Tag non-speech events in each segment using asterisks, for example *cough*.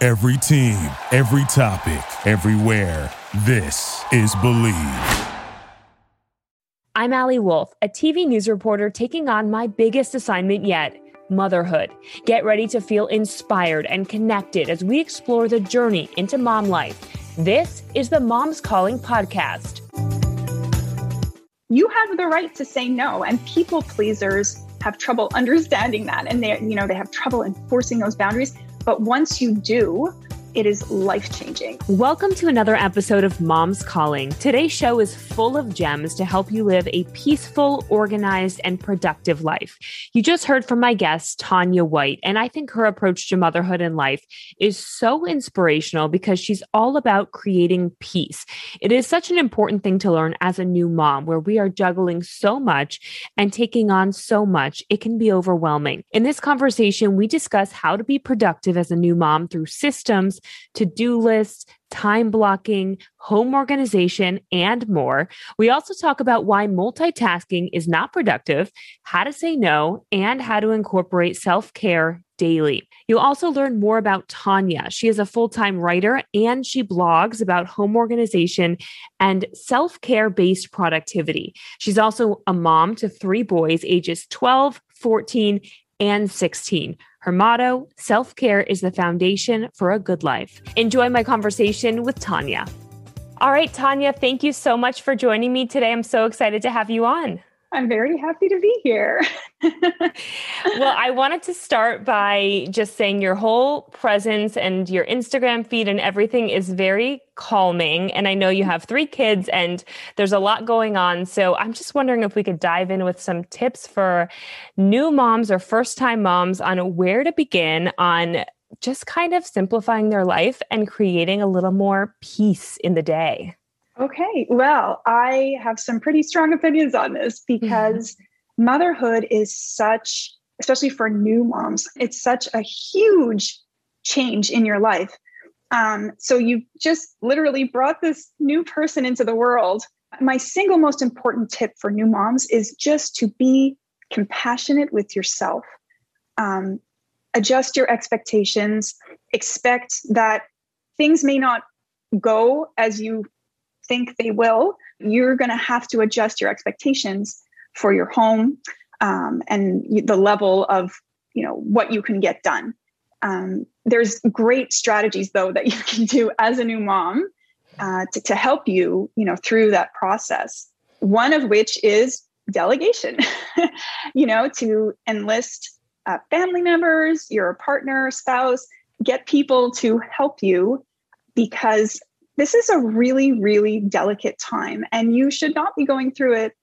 Every team, every topic, everywhere. This is Bleav. I'm Allie Wolf, a TV news reporter taking on my biggest assignment yet motherhood. Get ready to feel inspired and connected as we explore the journey into mom life. This is the Moms Calling podcast. You have the right to say no, and people pleasers have trouble understanding that and they you know they have trouble enforcing those boundaries but once you do, it is life changing. Welcome to another episode of Mom's Calling. Today's show is full of gems to help you live a peaceful, organized, and productive life. You just heard from my guest, Tanya White, and I think her approach to motherhood and life is so inspirational because she's all about creating peace. It is such an important thing to learn as a new mom, where we are juggling so much and taking on so much, it can be overwhelming. In this conversation, we discuss how to be productive as a new mom through systems to do lists, time blocking, home organization, and more. We also talk about why multitasking is not productive, how to say no, and how to incorporate self care daily. You'll also learn more about Tanya. She is a full time writer and she blogs about home organization and self care based productivity. She's also a mom to three boys, ages 12, 14, and 16. Her motto self care is the foundation for a good life. Enjoy my conversation with Tanya. All right, Tanya, thank you so much for joining me today. I'm so excited to have you on. I'm very happy to be here. *laughs* well, I wanted to start by just saying your whole presence and your Instagram feed and everything is very calming. And I know you have three kids and there's a lot going on. So I'm just wondering if we could dive in with some tips for new moms or first time moms on where to begin on just kind of simplifying their life and creating a little more peace in the day. Okay, well, I have some pretty strong opinions on this mm-hmm. because mm-hmm. motherhood is such, especially for new moms, it's such a huge change in your life. Um, so you just literally brought this new person into the world. My single most important tip for new moms is just to be compassionate with yourself. Um, adjust your expectations, expect that things may not go as you think they will, you're going to have to adjust your expectations for your home um, and the level of you know what you can get done. Um, there's great strategies though that *laughs* you can do as a new mom uh, to, to help you you know through that process. One of which is delegation. *laughs* you know to enlist uh, family members, your partner, spouse, get people to help you because this is a really, really delicate time, and you should not be going through it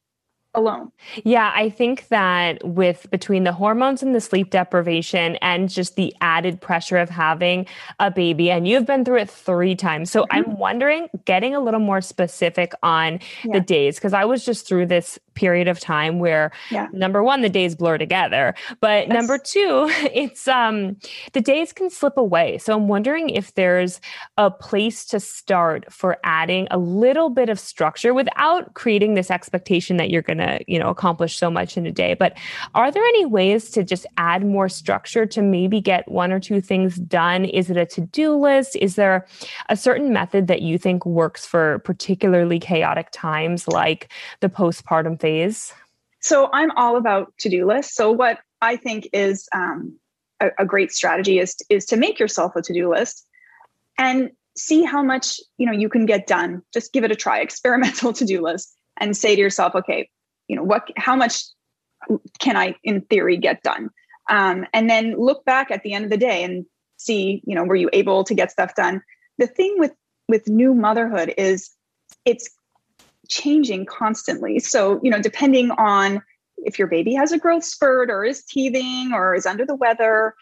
alone. Yeah, I think that with between the hormones and the sleep deprivation and just the added pressure of having a baby, and you've been through it three times. So mm-hmm. I'm wondering, getting a little more specific on yeah. the days, because I was just through this period of time where yeah. number one, the days blur together. But number two, *laughs* it's um the days can slip away. So I'm wondering if there's a place to start for adding a little bit of structure without creating this expectation that you're gonna to you know accomplish so much in a day. But are there any ways to just add more structure to maybe get one or two things done? Is it a to-do list? Is there a certain method that you think works for particularly chaotic times like the postpartum phase? So i'm all about to-do lists. So what i think is um, a, a great strategy is is to make yourself a to-do list and see how much you know you can get done. Just give it a try. *laughs* Experimental to-do list and say to yourself okay you know what how much can i in theory get done? Um, and then look back at the end of the day and see you know were you able to get stuff done? The thing with with new motherhood is it's changing constantly. So you know depending on if your baby has a growth spurt or is teething or is under the weather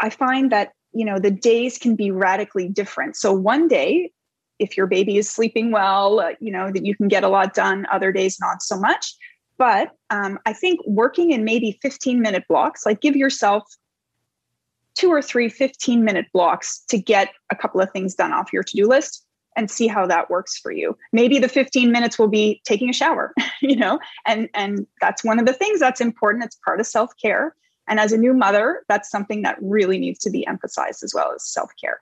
i find that you know the days can be radically different. So one day if your baby is sleeping well uh, you know that you can get a lot done. Other days not so much. But um, i think working in maybe 15 minute blocks like give yourself two or three 15 minute blocks to get a couple of things done off your to-do list and see how that works for you. Maybe the 15 minutes will be taking a shower *laughs* you know and and that's one of the things that's important. It's part of self-care. And as a new mother, that's something that really needs to be emphasized as well as self care.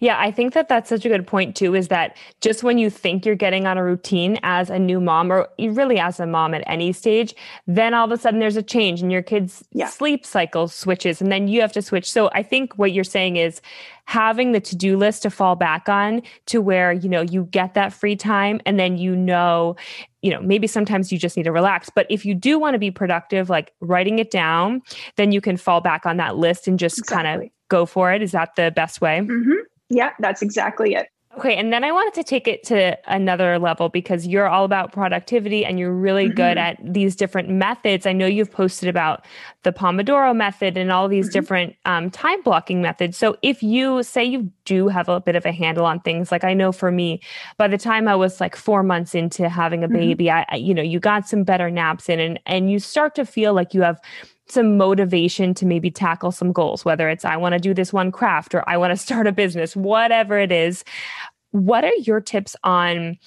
Yeah, I think that that's such a good point too is that just when you think you're getting on a routine as a new mom or really as a mom at any stage, then all of a sudden there's a change and your kid's yeah. sleep cycle switches and then you have to switch. So I think what you're saying is having the to-do list to fall back on to where, you know, you get that free time and then you know you know, maybe sometimes you just need to relax. But if you do want to be productive, like writing it down, then you can fall back on that list and just exactly. kind of go for it. Is that the best way? Mm-hmm. Yeah, that's exactly it. Okay. And then I wanted to take it to another level because you're all about productivity and you're really mm-hmm. good at these different methods. I know you've posted about the Pomodoro method and all these mm-hmm. different um, time blocking methods. So if you say you do have a bit of a handle on things, like I know for me, by the time I was like four months into having a mm-hmm. baby, mm-hmm. I, you know, you got some better naps in and, and you start to feel like you have some motivation to maybe tackle some goals, whether it's I want to do this one craft or I want to *laughs* start a business, whatever it is. What are your tips on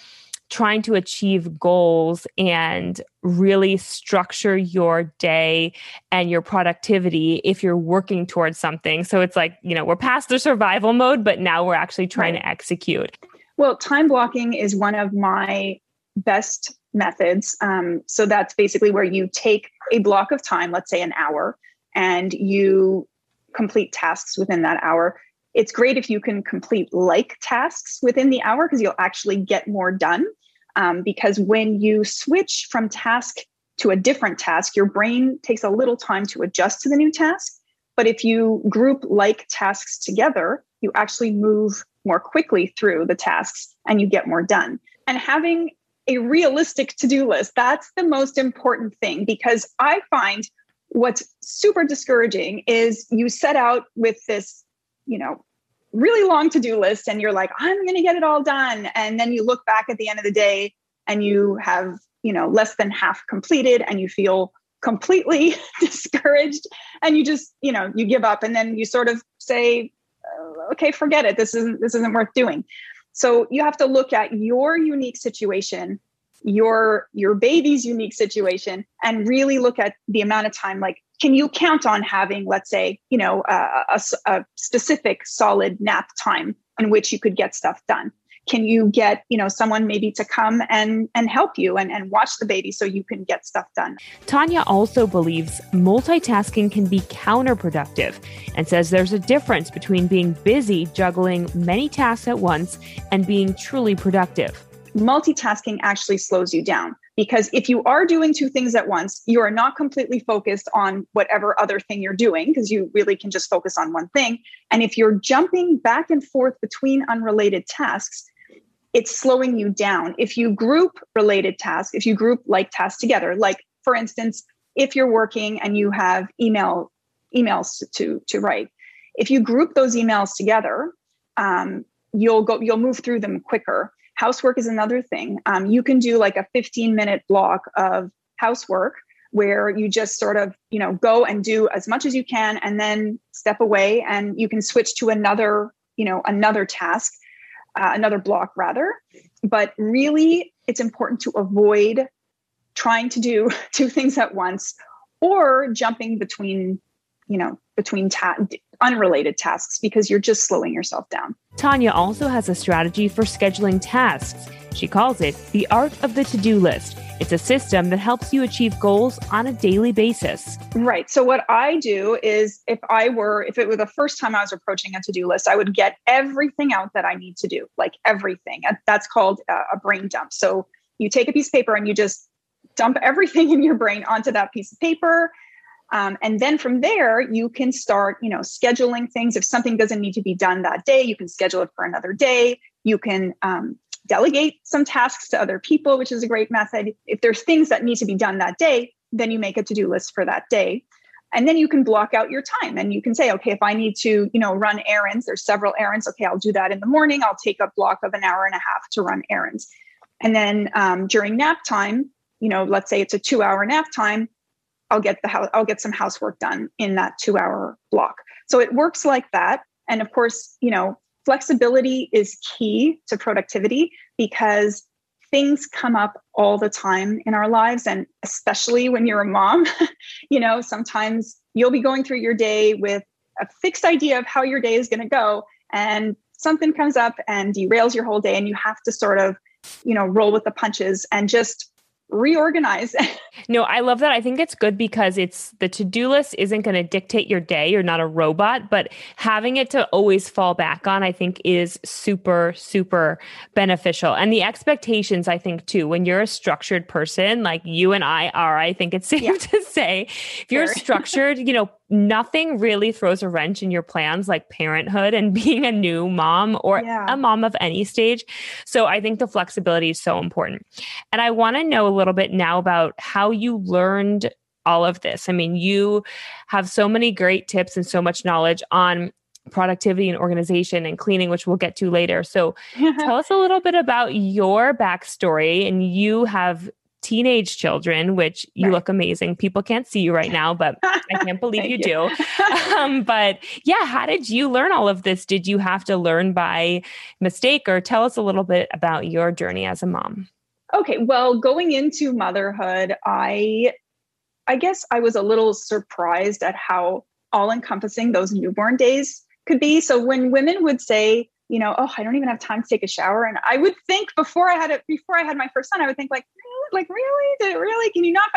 trying to achieve goals and really structure your day and your productivity if you're working towards something? So it's like, you know, we're past the survival mode, but now we're actually trying right. to execute. Well, time blocking is one of my best methods. Um, so that's basically where you take a block of time, let's say an hour, and you complete tasks within that hour. It's great if you can complete like tasks within the hour because you'll actually get more done. Um, because when you switch from task to a different task, your brain takes a little time to adjust to the new task. But if you group like tasks together, you actually move more quickly through the tasks and you get more done. And having a realistic to do list. That's the most important thing because I find what's super discouraging is you set out with this, you know, really long to do list and you're like, I'm going to get it all done. And then you look back at the end of the day and you have, you know, less than half completed and you feel completely *laughs* discouraged and you just, you know, you give up and then you sort of say, okay, forget it. This isn't, this isn't worth doing. So you have to look at your unique situation, your your baby's unique situation, and really look at the amount of time. Like, can you count on having, let's say, you know, a, a, a specific solid nap time in which you could get stuff done? Can you get you know someone maybe to come and and help you and, and watch the baby so you can get stuff done? Tanya also believes multitasking can be counterproductive and says there's a difference between being busy juggling many tasks at once and being truly productive. Multitasking actually slows you down because if you are doing two things at once you are not completely focused on whatever other thing you're doing because you really can just focus on one thing. And if you're jumping back and forth between unrelated tasks it's slowing you down. If you group related tasks, if you group like tasks together, like for instance, if you're working and you have email emails to to write, if you group those emails together, um, you'll go you'll move through them quicker. Housework is another thing. Um, you can do like a 15 minute block of housework where you just sort of you know go and do as much as you can and then step away and you can switch to another you know another task uh, another block rather. But really, it's important to avoid trying to do *laughs* two things at once or jumping between, you know, between ta- unrelated tasks because you're just slowing yourself down. Tanya also has a strategy for scheduling tasks. She calls it the art of the to do list. It's a system that helps you achieve goals on a daily basis. Right. So, what I do is if I were, if it were the first time I was approaching a to do list, I would get everything out that I need to do, like everything. That's called a brain dump. So, you take a piece of paper and you just dump everything *laughs* in your brain onto that piece of paper. Um, and then from there, you can start, you know, scheduling things. If something doesn't need to be done that day, you can schedule it for another day. You can um, delegate some tasks to other people, which is a great method. If there's things that need to be done that day, then you make a to-do list for that day. And then you can block out your time and you can say, okay, if I need to, you know, run errands, there's several errands. Okay, I'll do that in the morning. I'll take a block of an hour and a half to run errands. And then um, during nap time, you know, let's say it's a two hour nap time, I'll get the house, I'll get some housework done in that two hour block. So it works like that. And of course, you know, flexibility is key to productivity because things come up all the time in our lives and especially when you're a mom *laughs* you know sometimes you'll be going through your day with a fixed idea of how your day is going to go and something comes up and derails your whole day and you have to sort of you know roll with the punches and just reorganize. *laughs* no, I love that. I think it's good because it's the to-do list isn't going to dictate your day. You're not a robot, but having it to always fall back on, I think is super, super beneficial. And the expectations, I think too, when you're a structured person like you and I are, I think it's safe yeah. *laughs* to say, if you're sure. *laughs* structured, you know, nothing really throws a wrench in your plans like parenthood and *laughs* being a new mom or yeah. a mom of any stage. So I think the flexibility is so important. And I want to know a little bit now about how you learned all of this. I mean, you have so many great tips and so much knowledge on productivity and organization and cleaning, which we'll get to later. So *laughs* tell us a little bit about your backstory. And you have teenage children, which you right. look amazing. People can't see you right now, but I *laughs* can't believe you, you, do. *laughs* um, but yeah, how did you learn all of this? Did you have to learn by mistake or tell us a little bit about your journey as a mom? Okay, well, going into motherhood, I I guess I was a little surprised at how all encompassing those newborn days could be. So when women would say, you know, oh, I don't even have time to take a shower. And I would think before I had it, before I had my first son, I would think like, like, really? Did it really? Can you not?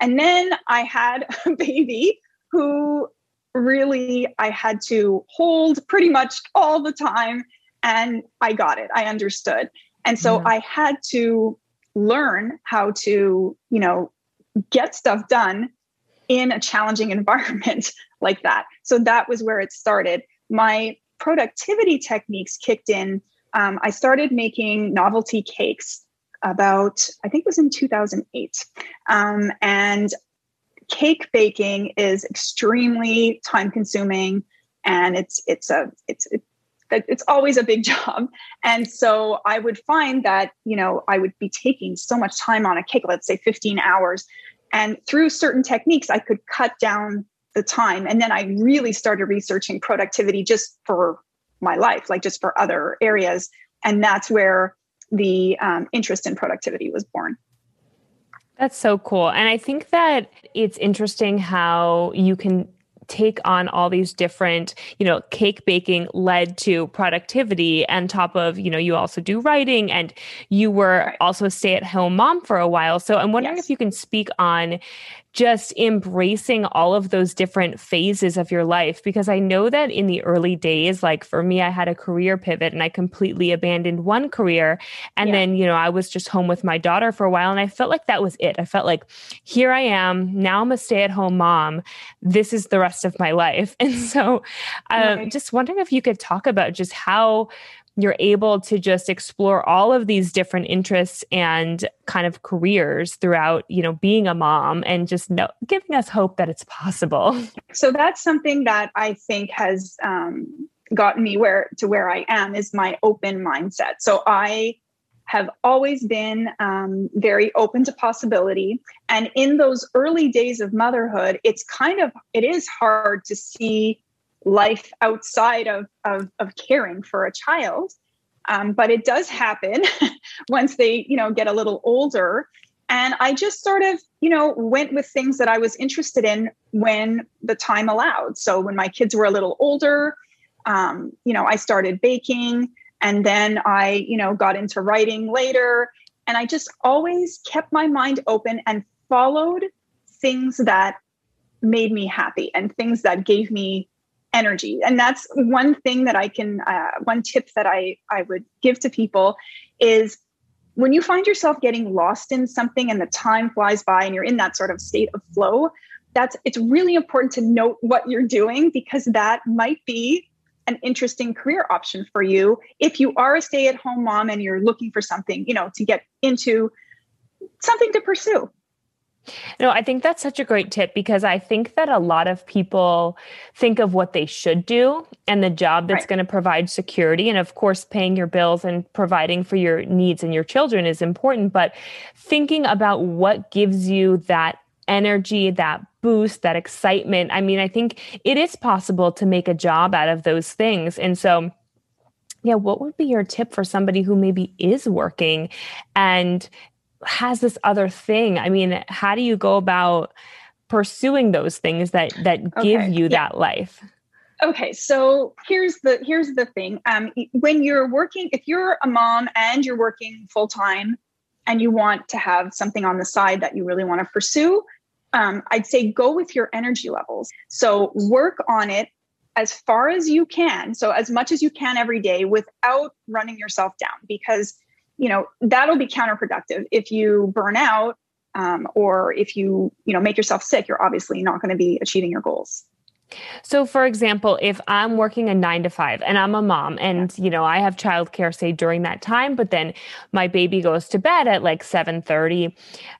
And then I had *laughs* a baby who really I had to hold pretty much all the time. And I got it. I understood. And so mm. I had to learn how to, you know, get stuff done in a challenging *laughs* environment like that. So that was where it started. My productivity techniques kicked in. Um, I started making novelty cakes about, I think it was in 2008. Um, and cake baking is extremely time consuming and it's, it's a, it's, it, it's always a big *laughs* job. And so I would find that, you know, I would be taking so much time on a cake, let's say 15 hours. And through certain techniques, I could cut down the time. And then I really started researching productivity just for my life, like just for other areas. And that's where the um, interest in productivity was born. That's so cool. And I think that it's interesting how you can take on all these different, you know, cake baking led to productivity and top of, you know, you also do writing and you were right. also a stay at home mom for a while. So I'm wondering yes. if you can speak on just embracing all of those different phases of your life because I know that in the early days like for me I had a career pivot and I completely abandoned one career and yeah. then you know I was just home with my daughter for a while and I felt like that was it. I felt like here I am, now I'm a stay-at-home mom. This is the rest of my life. *laughs* And so um, right. just wondering if you could talk about just how you're able to just explore all of these different interests and kind of careers throughout you know being a mom and just know, giving us hope that it's possible. *laughs* So that's something that i think has um, gotten me where to where i am is my open mindset. So i have always been um, very open to possibility. And in those early days of motherhood it's kind of it is hard to see life outside of, of, of caring for a child. Um, but it does happen *laughs* once they, you know, get a little older. And I just sort of, you know, went with things that I was interested in when the time allowed. So when my kids were a little older, um, you know, I started baking. And then I, you know, got into writing later. And I just always kept my mind open and followed things that made me happy and things that gave me energy. And that's one thing that I can, uh, one tip that I, I would give to people is when you find yourself getting lost in something and the time flies by and you're in that sort of state of flow, that's it's really important to note what you're doing because that might be an interesting career option for you if you are a stay-at-home mom and you're looking for something, you know, to get into something to pursue. No, I think that's such a great tip because I think that a lot of people think of what they should do and the job that's right. going to provide security. And of course, paying your bills and providing for your needs and your children is important. But thinking about what gives you that energy, that boost, that excitement, I mean, I think it is possible to make a job out of those things. And so, yeah, what would be your tip for somebody who maybe is working and has this other thing. I mean how do you go about pursuing those things that that give you yeah. that life? Okay so here's the here's the thing. Um when you're working if you're a mom and you're working full time and you want to have something on the side that you really want to pursue um, i'd say go with your energy levels. So work on it as far as you can so as much as you can every day without running yourself down because you know that'll be counterproductive if you burn out um, or if you you know make yourself sick you're obviously not going to be achieving your goals so, for example, if I'm working a nine to five and I'm a mom and, you know, I have childcare, say during that time, but then my baby goes to bed at like 7 30.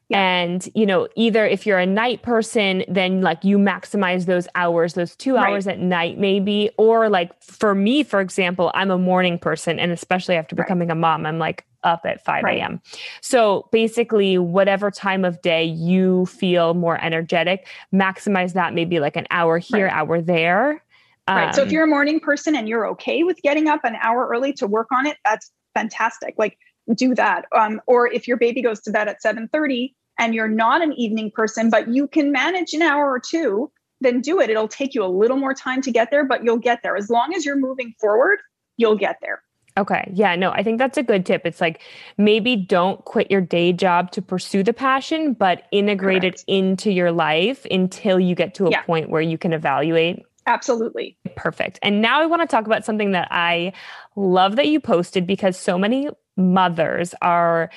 Yeah. And, you know, either if you're a night person, then like you maximize those hours, those two right. hours at night, maybe. Or like for me, for example, I'm a morning person. And especially after becoming right. a mom, I'm like, up at 5 a.m. So basically, whatever time of day you feel more energetic, maximize that maybe like an hour here, right. hour there. Right. so if um, you're a morning person and you're okay with getting up an hour early to work on it, that's fantastic. Like do that. Um, or if your baby goes to bed at 7:30 and you're not an evening person, but you can manage an hour or two, then do it. It'll take you a little more time to get there, but you'll get there. As long as you're moving forward, you'll get there. Okay. Yeah, no, I think that's a good tip. It's like maybe don't quit your day job to pursue the passion, but integrate Correct. it into your life until you get to a yeah. point where you can evaluate. Absolutely. Perfect. And now I want to talk about something that I love that you posted because so many mothers are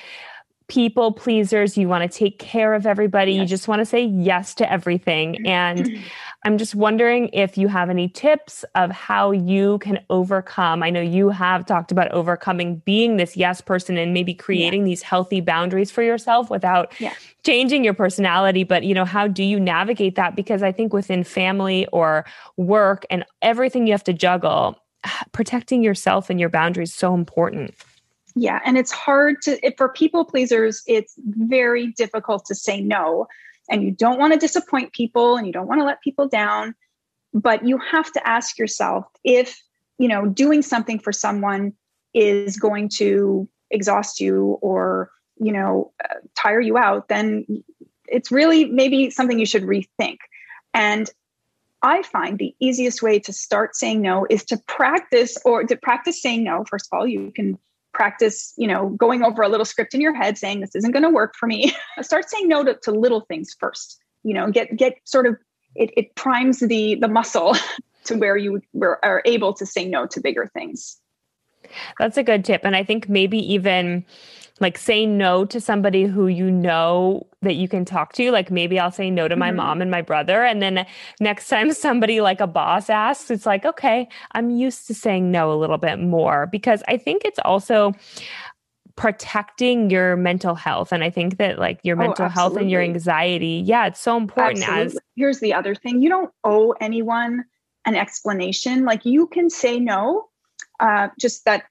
people pleasers. You want to take care of everybody. Yes. You just want to say yes to everything. Mm-hmm. And mm-hmm. I'm just wondering if you have any tips of how you can overcome. I know you have talked about overcoming being this yes person and maybe creating yeah. these healthy boundaries for yourself without yeah. changing your personality. But, you know, how do you navigate that? Because I think within family or work and everything you have to juggle, *sighs* protecting yourself and your boundaries is so important. Yeah, and it's hard to it, for people pleasers. It's very difficult to say no, and you don't want to disappoint people, and you don't want to let people down. But you have to ask yourself if you know doing something for someone is going to exhaust you or you know uh, tire you out. Then it's really maybe something you should rethink. And I find the easiest way to start saying no is to practice or to practice saying no. First of all, you can practice, you know, going over a little script in your head saying this isn't going to work for me. *laughs* Start saying no to, to little things first. You know, get get sort of it, it primes the the muscle *laughs* to where you are able to say no to bigger things. That's a good tip. And I think maybe even like say no to somebody who you know that you can talk to. Like maybe I'll say no to my mm-hmm. mom and my brother. And then next time *laughs* somebody like a boss asks, it's like, okay, I'm used to saying no a little bit more because I think it's also protecting your mental health. And I think that like your oh, mental health and your anxiety, yeah, it's so important absolutely. as here's the other thing. You don't owe anyone an explanation. Like you can say no. Uh, just that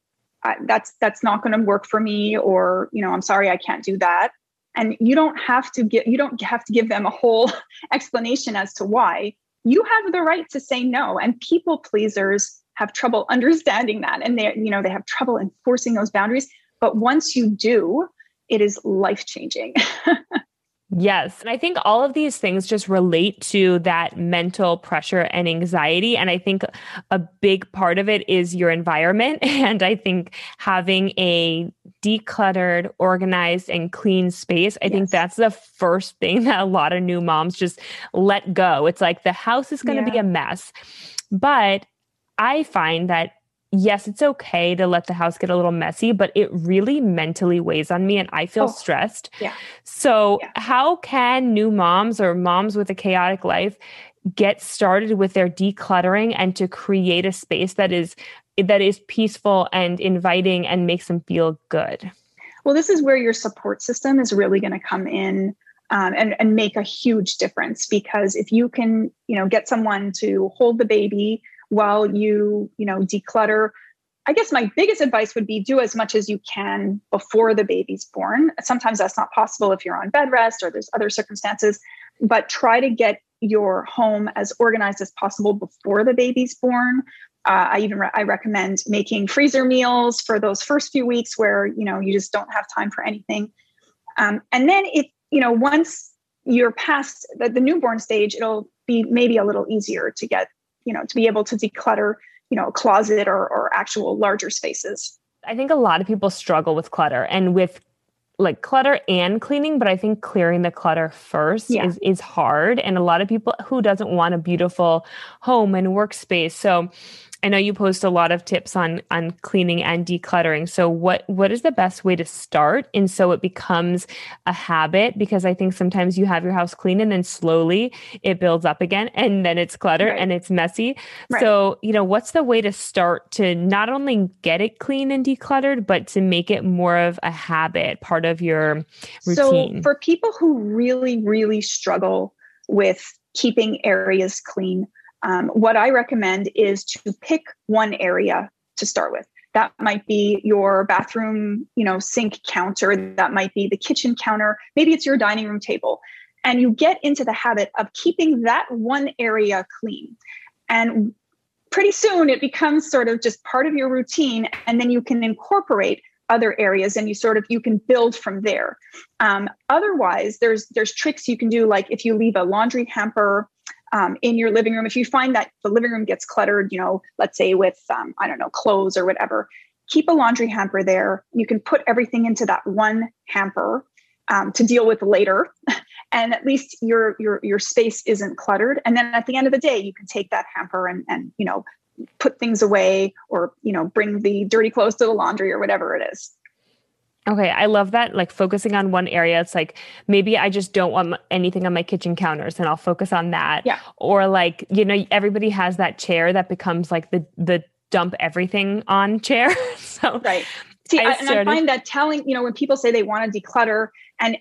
that's that's not going to work for me or you know i'm sorry i can't do that. And you don't have to get you don't have to give them a whole *laughs* explanation as to why. You have the right to say no and people pleasers have trouble *laughs* understanding that and they you know they have trouble enforcing those boundaries. But once you do it is life changing *laughs* Yes. And I think all of these things just relate to that mental pressure and anxiety. And I think a big part of it is your environment. *laughs* And I think having a decluttered, organized, and clean space, I yes. think that's the first thing *laughs* that a lot of new moms just let go. It's like the house is going to yeah. be a mess. But I find that yes, it's okay to let the house get a little messy, but it really mentally weighs on me and I feel oh, stressed. Yeah. So, yeah. how can new moms or moms with a chaotic life get started with their decluttering and to create a space that is that is peaceful and inviting and makes them feel good? Well, this is where your support system is really going to come in um, and, and make a huge difference because if you can, you know, get someone to hold the baby while you, you know, declutter. I guess my biggest advice would be do as much as you can before the baby's born. Sometimes that's not possible if you're on bed rest or there's other circumstances, but try to get your home as organized as possible before the baby's born. Uh, I even re- I recommend making freezer meals for those first few weeks where you know you just don't have time for anything. Um, and then if you know once you're past the, the newborn stage, it'll be maybe a little easier to get you know to be able to declutter you know a closet or, or actual larger spaces. I think a lot of people struggle with clutter and with like clutter and cleaning but i think clearing the clutter first yeah. is is hard. And a lot of people who doesn't want a beautiful home and workspace? So I know you post a lot of tips on on cleaning and decluttering. So what what is the best way to start and so it becomes a habit because I think sometimes you have your house clean and then slowly it builds up again and then it's clutter right. and it's messy. Right. So, you know, what's the way to start to not only get it clean and decluttered but to make it more of a habit, part of your routine? So, for people who really really struggle with keeping areas clean, um, what I recommend is to pick one area to start with. That might be your bathroom, you know, sink counter. That might be the kitchen counter. Maybe it's your dining room table. And you get into the habit of keeping that one area clean. And pretty soon it becomes sort of just part of your routine. And then you can incorporate other areas and you sort of you can build from there um, otherwise there's there's tricks you can do like if you leave a laundry hamper um, in your living room. If you find that the living room gets cluttered, you know, let's say with, um, I don't know, clothes or whatever, keep a laundry hamper there. You can put everything into that one hamper um, to deal with later. *laughs* and at least your, your, your space isn't cluttered. And then at the end of the day, you can take that hamper and, and, you know, put things away or, you know, bring the dirty clothes to the laundry or whatever it is. Okay, I love that. Like focusing on one area. It's like maybe I just don't want anything on my kitchen counters, and I'll focus on that. Yeah. Or like you know, everybody has that chair that becomes like the the dump everything on chair. *laughs* so right. See, I, started- and I find that telling you know when people say they want to declutter, and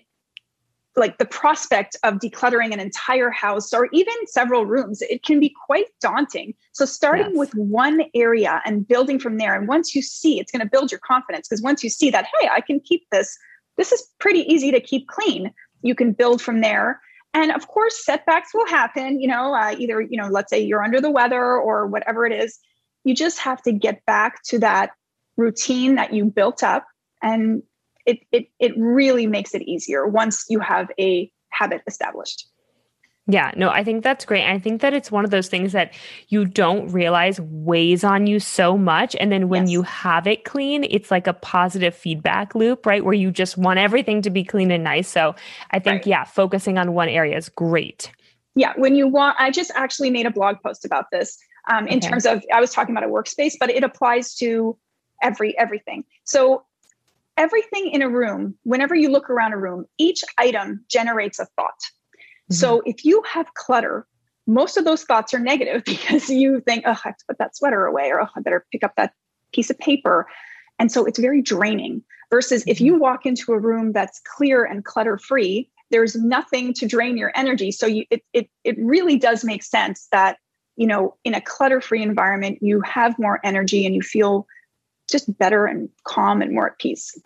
like the prospect of decluttering an entire house or even several rooms it can be quite daunting. So starting yes. with one area and building from there and once you see it's going to build your confidence because once you see that hey i can keep this this is pretty easy to keep clean you can build from there. And of course setbacks will happen you know uh, either you know let's say you're under the weather or whatever it is. You just have to get back to that routine that you built up and it, it, it really makes it easier once you have a habit established. Yeah, no, I think that's great. I think that it's one of those things that you don't realize weighs on you so much. And then when yes. you have it clean, it's like a positive feedback loop, right? Where you just want everything to be clean and nice. So I think, right. yeah, focusing on one area is great. Yeah, when you want, I just actually made a blog post about this um, in okay. terms of, I was talking about a workspace, but it applies to every everything. So everything in a room, whenever you look around a room, each item generates a thought. Mm-hmm. So if you have clutter, most of those thoughts are negative *laughs* because you think, oh, I have to put that sweater away, or oh, I better pick up that piece of paper. And so it's very draining. Versus if you mm-hmm. walk into a room that's clear and clutter free, there's nothing to drain your energy. So you, it, it, it really does make sense that, you know, in a clutter free environment, you have more energy and you feel just better and calm and more at peace.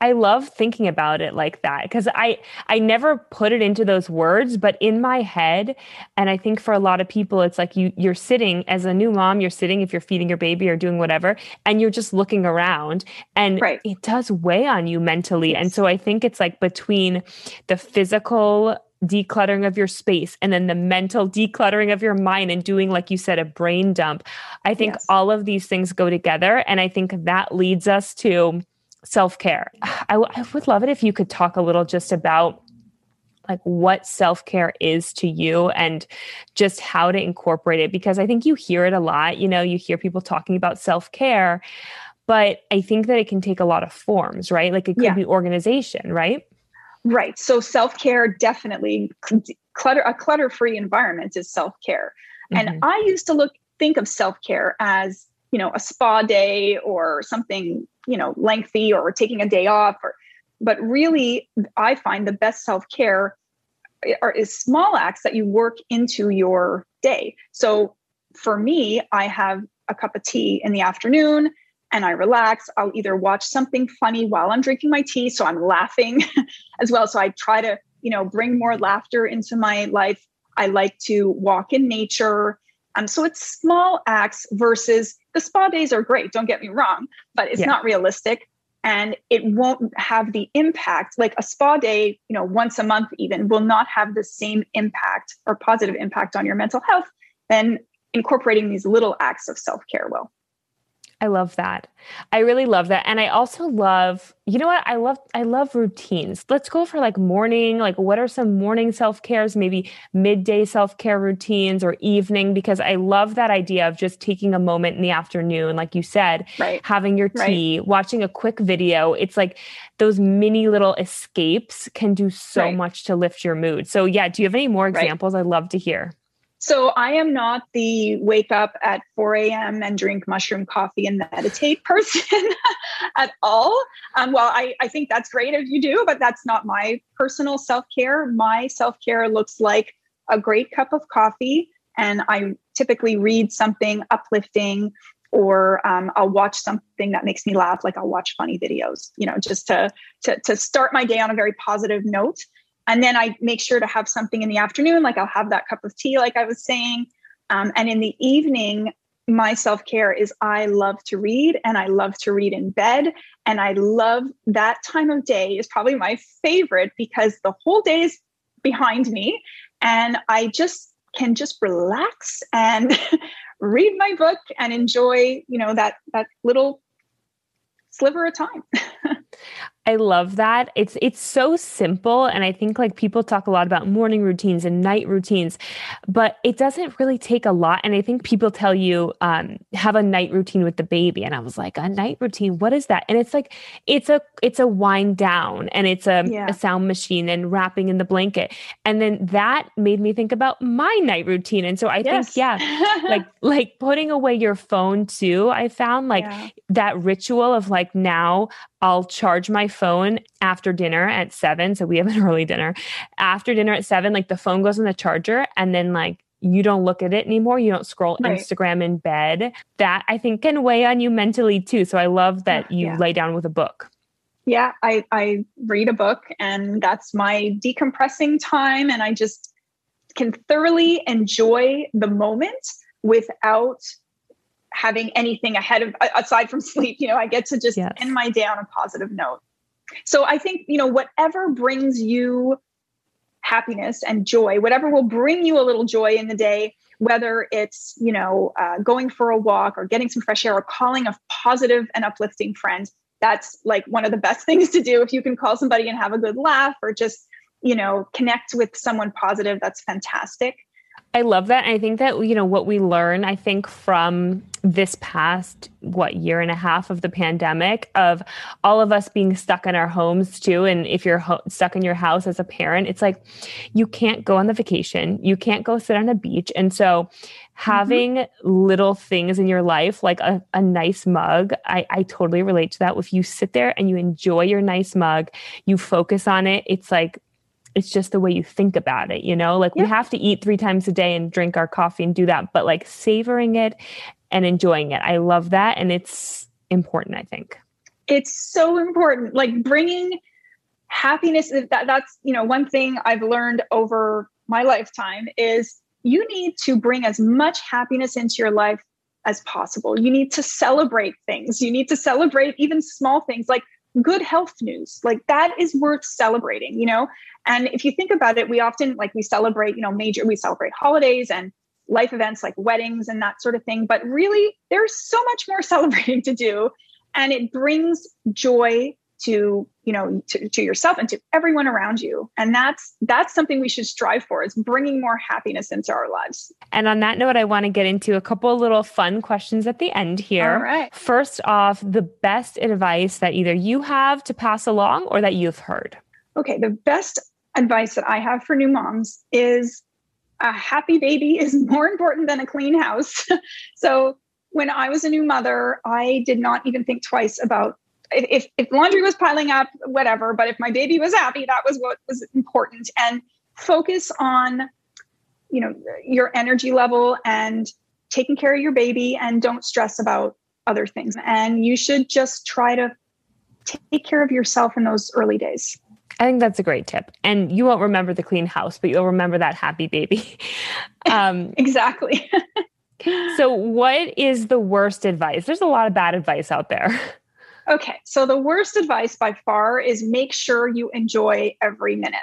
I love thinking about it like that because I I never put it into those words, but in my head, and I think for a lot of people, it's like you you're sitting as a new mom, you're sitting if you're feeding your baby or doing whatever, and you're just looking around, and right. it does weigh on you mentally. Yes. And so I think it's like between the physical decluttering of your space and then the mental decluttering of your mind and doing like you said a brain dump i think yes. all of these things go together and i think that leads us to self-care. I, w- I would love it if you could talk a little just about like what self-care is to you and just how to incorporate it because i think you hear it a lot you know you hear people talking about self-care but i think that it can take a lot of forms right? Like it could yeah. be organization right? Right. So self-care definitely clutter a clutter-free environment is self-care. Mm-hmm. and i used to look think of self-care as you know a spa day or something you know lengthy or taking a day off or but really i find the best self-care are, is small acts that you work into your day. So for me i have a cup of tea in the afternoon and i relax. I'll either watch something funny while i'm drinking my tea so i'm laughing *laughs* as well. So i try to you know bring more laughter into my life. I like to walk in nature. Um, so it's small acts versus the spa days are great, don't get me wrong, but it's yeah. not realistic and it won't have the impact like a spa day, you know, once a month even will not have the same impact or positive impact on your mental health than incorporating these little acts of self-care will. I love that. I really love that. And I also love, you know what? I love I love routines. Let's go for like morning, like what are some morning self-cares, maybe midday self-care routines or evening because I love that idea of just taking a moment in the afternoon like you said, right. having your tea, right. watching a quick video. It's like those mini little escapes can do so right. much to lift your mood. So yeah, do you have any more examples? I'd love to hear. So I am not the wake up at 4 a.m. and drink mushroom coffee and meditate *laughs* person *laughs* at all. Um, well, I, I think that's great if you do, but that's not my personal self care. My self care looks like a great cup of coffee, and I typically read something uplifting or um, I'll watch something that makes me laugh, like I'll watch funny videos, you know, just to, to, to start my day on a very positive note. And then I make sure to have something in the afternoon, like I'll have that cup of tea, like I was saying. Um, and in the evening, my self care is I love to read and I love to read in bed. And I love that time of day is probably my favorite because the whole day is behind me and I just can just relax and *laughs* read my book and enjoy, you know, that that little sliver of time. *laughs* I love that. It's it's so simple and I think like people talk a lot about morning routines and night routines, but it doesn't really take a lot and I think people tell you um, have a night routine with the baby and I was like, "A night routine? What is that?" And it's like it's a it's a wind down and it's a, yeah. a sound machine and wrapping in the blanket. And then that made me think about my night routine. And so I yes. think yeah, like *laughs* like putting away your phone too. I found like yeah. that ritual of like now I'll charge my phone after dinner at seven. So we have an *laughs* early dinner. After dinner at seven, like the phone goes on the charger and then like you don't look at it anymore. You don't scroll right. Instagram in bed. That I think can weigh on you mentally too. So I love that you yeah. lay down with a book. Yeah, I, I read a book and that's my decompressing time. And I just can thoroughly enjoy the moment without having anything ahead of aside from *laughs* sleep you know i get to just yes. end my day on a positive note so i think you know whatever brings you happiness and joy whatever will bring you a little joy in the day whether it's you know uh, going for a walk or getting some fresh air or calling a positive and uplifting friend that's like one of the best *laughs* things to do if you can call somebody and have a good laugh or just you know connect with someone positive that's fantastic I love that. I think that, you know, what we learn, I think, from this past, what, year and a half of the pandemic, of all of us being stuck in our homes too. And if you're ho- stuck in your house as a parent, it's like you can't go on the vacation, you can't go sit on a beach. And so, having mm-hmm. little things in your life, like a, a nice mug, I, I totally relate to that. If you sit there and you enjoy your nice mug, you focus on it, it's like it's just the way you think about it, you know? Like yeah. we have to eat three times a day and drink our coffee and do that, but like savoring it and enjoying it. I love that. And it's important, I think. It's so important. Like bringing happiness that that's, you know, one thing I've learned over my lifetime is you need to bring as much happiness into your life as possible. You need to celebrate things. You need to celebrate even small things like good health news. Like that is worth celebrating, you know? And if you think about it, we often like we celebrate, you know, major, we celebrate holidays and life events like weddings and that sort of thing. But really, there's so much more *laughs* celebrating to do. And it brings joy to you know to, to yourself and to everyone around you. And that's that's something we should strive for is bringing more happiness into our lives. And on that note i want to get into a couple little fun questions at the end here. All right. First off the best advice that either you have to pass along or that you've heard? Okay the best advice that i have for new moms is a happy baby is *laughs* more important than a clean house. *laughs* So when I was a new mother, I did not even think twice about if, if laundry was piling up, whatever, but if my baby was happy, that was what was important. And focus on, you know, your energy level and taking care of your baby and don't stress about other things. And you should just try to take care of yourself in those early days. I think that's a great tip. And you won't remember the clean house, but you'll remember that happy baby. *laughs* um, exactly. *laughs* so, what is the worst advice? There's a lot of bad advice out there. *laughs* Okay, so the worst advice by far is make sure you enjoy every minute.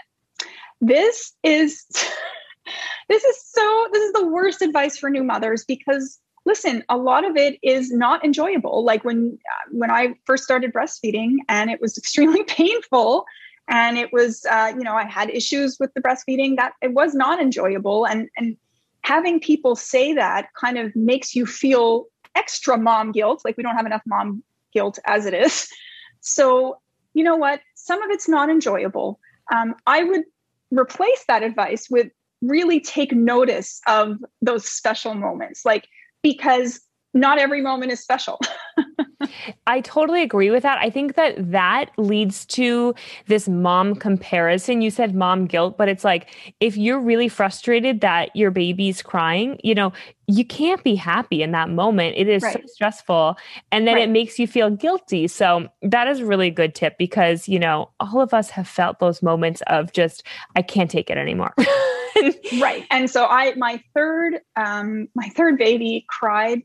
This is *laughs* this is so this is the worst advice for new mothers because listen, a lot of it is not enjoyable. Like when uh, when I first started breastfeeding and it was *laughs* extremely painful and it was uh, you know I had issues with the breastfeeding that it was not enjoyable and and having people say that kind of makes you feel extra mom guilt like we don't have enough mom guilt as it is. *laughs* So, you know what? Some of it's not enjoyable. Um, I would replace that advice with really take notice of those special moments, like because not every moment is special. *laughs* I totally agree with that. I think that that leads to this mom comparison. You said mom guilt, but it's like if you're really frustrated that your baby's crying, you know, you can't be happy in that moment. It is right. so stressful. And then right. it makes you feel guilty. So that is a really good tip because, you know, all of us have felt those moments of just, I can't take it anymore. *laughs* right. And so I, my third, um, my third baby cried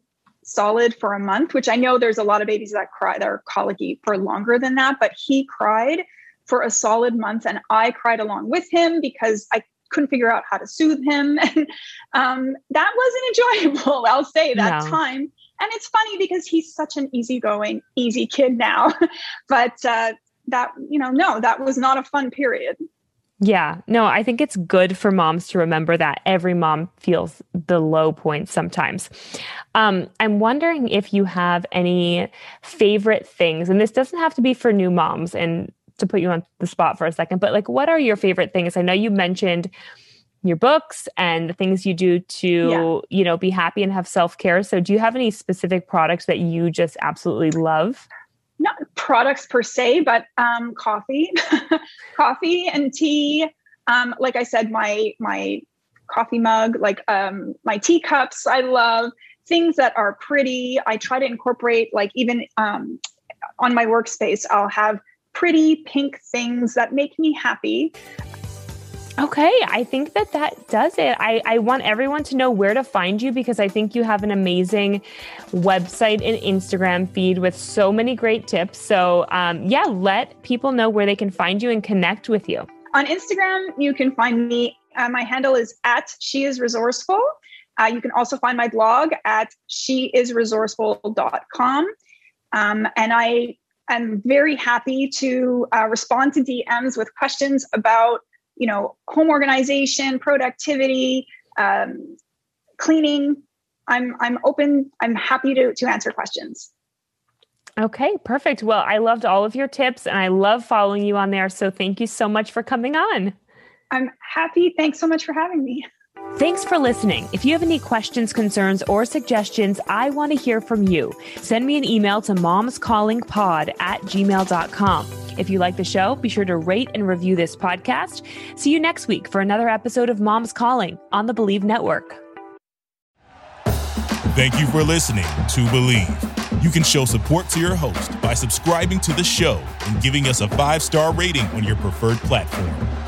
solid for a month, which I know there's a lot of babies that cry that are colicky for longer than that, but he cried for a solid month and I cried along with him because I couldn't figure out how to soothe him. *laughs* And um, that wasn't enjoyable, *laughs* I'll say that no. time. And it's funny because he's such an easygoing, easy kid now. *laughs* but uh, that, you know, no, that was not a fun period. Yeah, no, I think it's good for moms to remember that every mom feels the low points sometimes. Um, I'm wondering if you have any favorite things, and this doesn't have to be for new moms and to put you on the spot for a second, but like, what are your favorite things? I know you mentioned your books and the things you do to, yeah. you know, be happy and have self care. So, do you have any specific products that you just absolutely love? Not products per se, but um, coffee, *laughs* coffee and tea. Um, like I said, my my coffee mug, like um, my teacups, I love things that are pretty. I try to incorporate, like even um, on my workspace, I'll have pretty pink things that make me happy. Okay, I think that that does it. I, I want everyone to know where to find you because I think you have an amazing website and Instagram feed with so many great tips. So, um, yeah, let people know where they can find you and connect with you. On Instagram, you can find me. Uh, my handle is at she is resourceful. Uh, you can also find my blog at sheisresourceful.com. Um, and I am very happy to uh, respond to DMs with questions about you know, home organization, productivity, um, cleaning. I'm I'm open. I'm happy to to answer questions. Okay, perfect. Well, I loved all of your tips and I love following you on there. So thank you so much for coming on. I'm happy. Thanks so much for having me. Thanks for listening. If you have any questions, concerns, or suggestions, I want to hear from you. Send me an email to momscallingpod at gmail.com. If you like the show, be sure to rate and review this podcast. See you next week for another episode of Moms Calling on the Bleav Network. Thank you for listening to Bleav. You can show support to your host by subscribing to the show and giving us a five star rating on your preferred platform.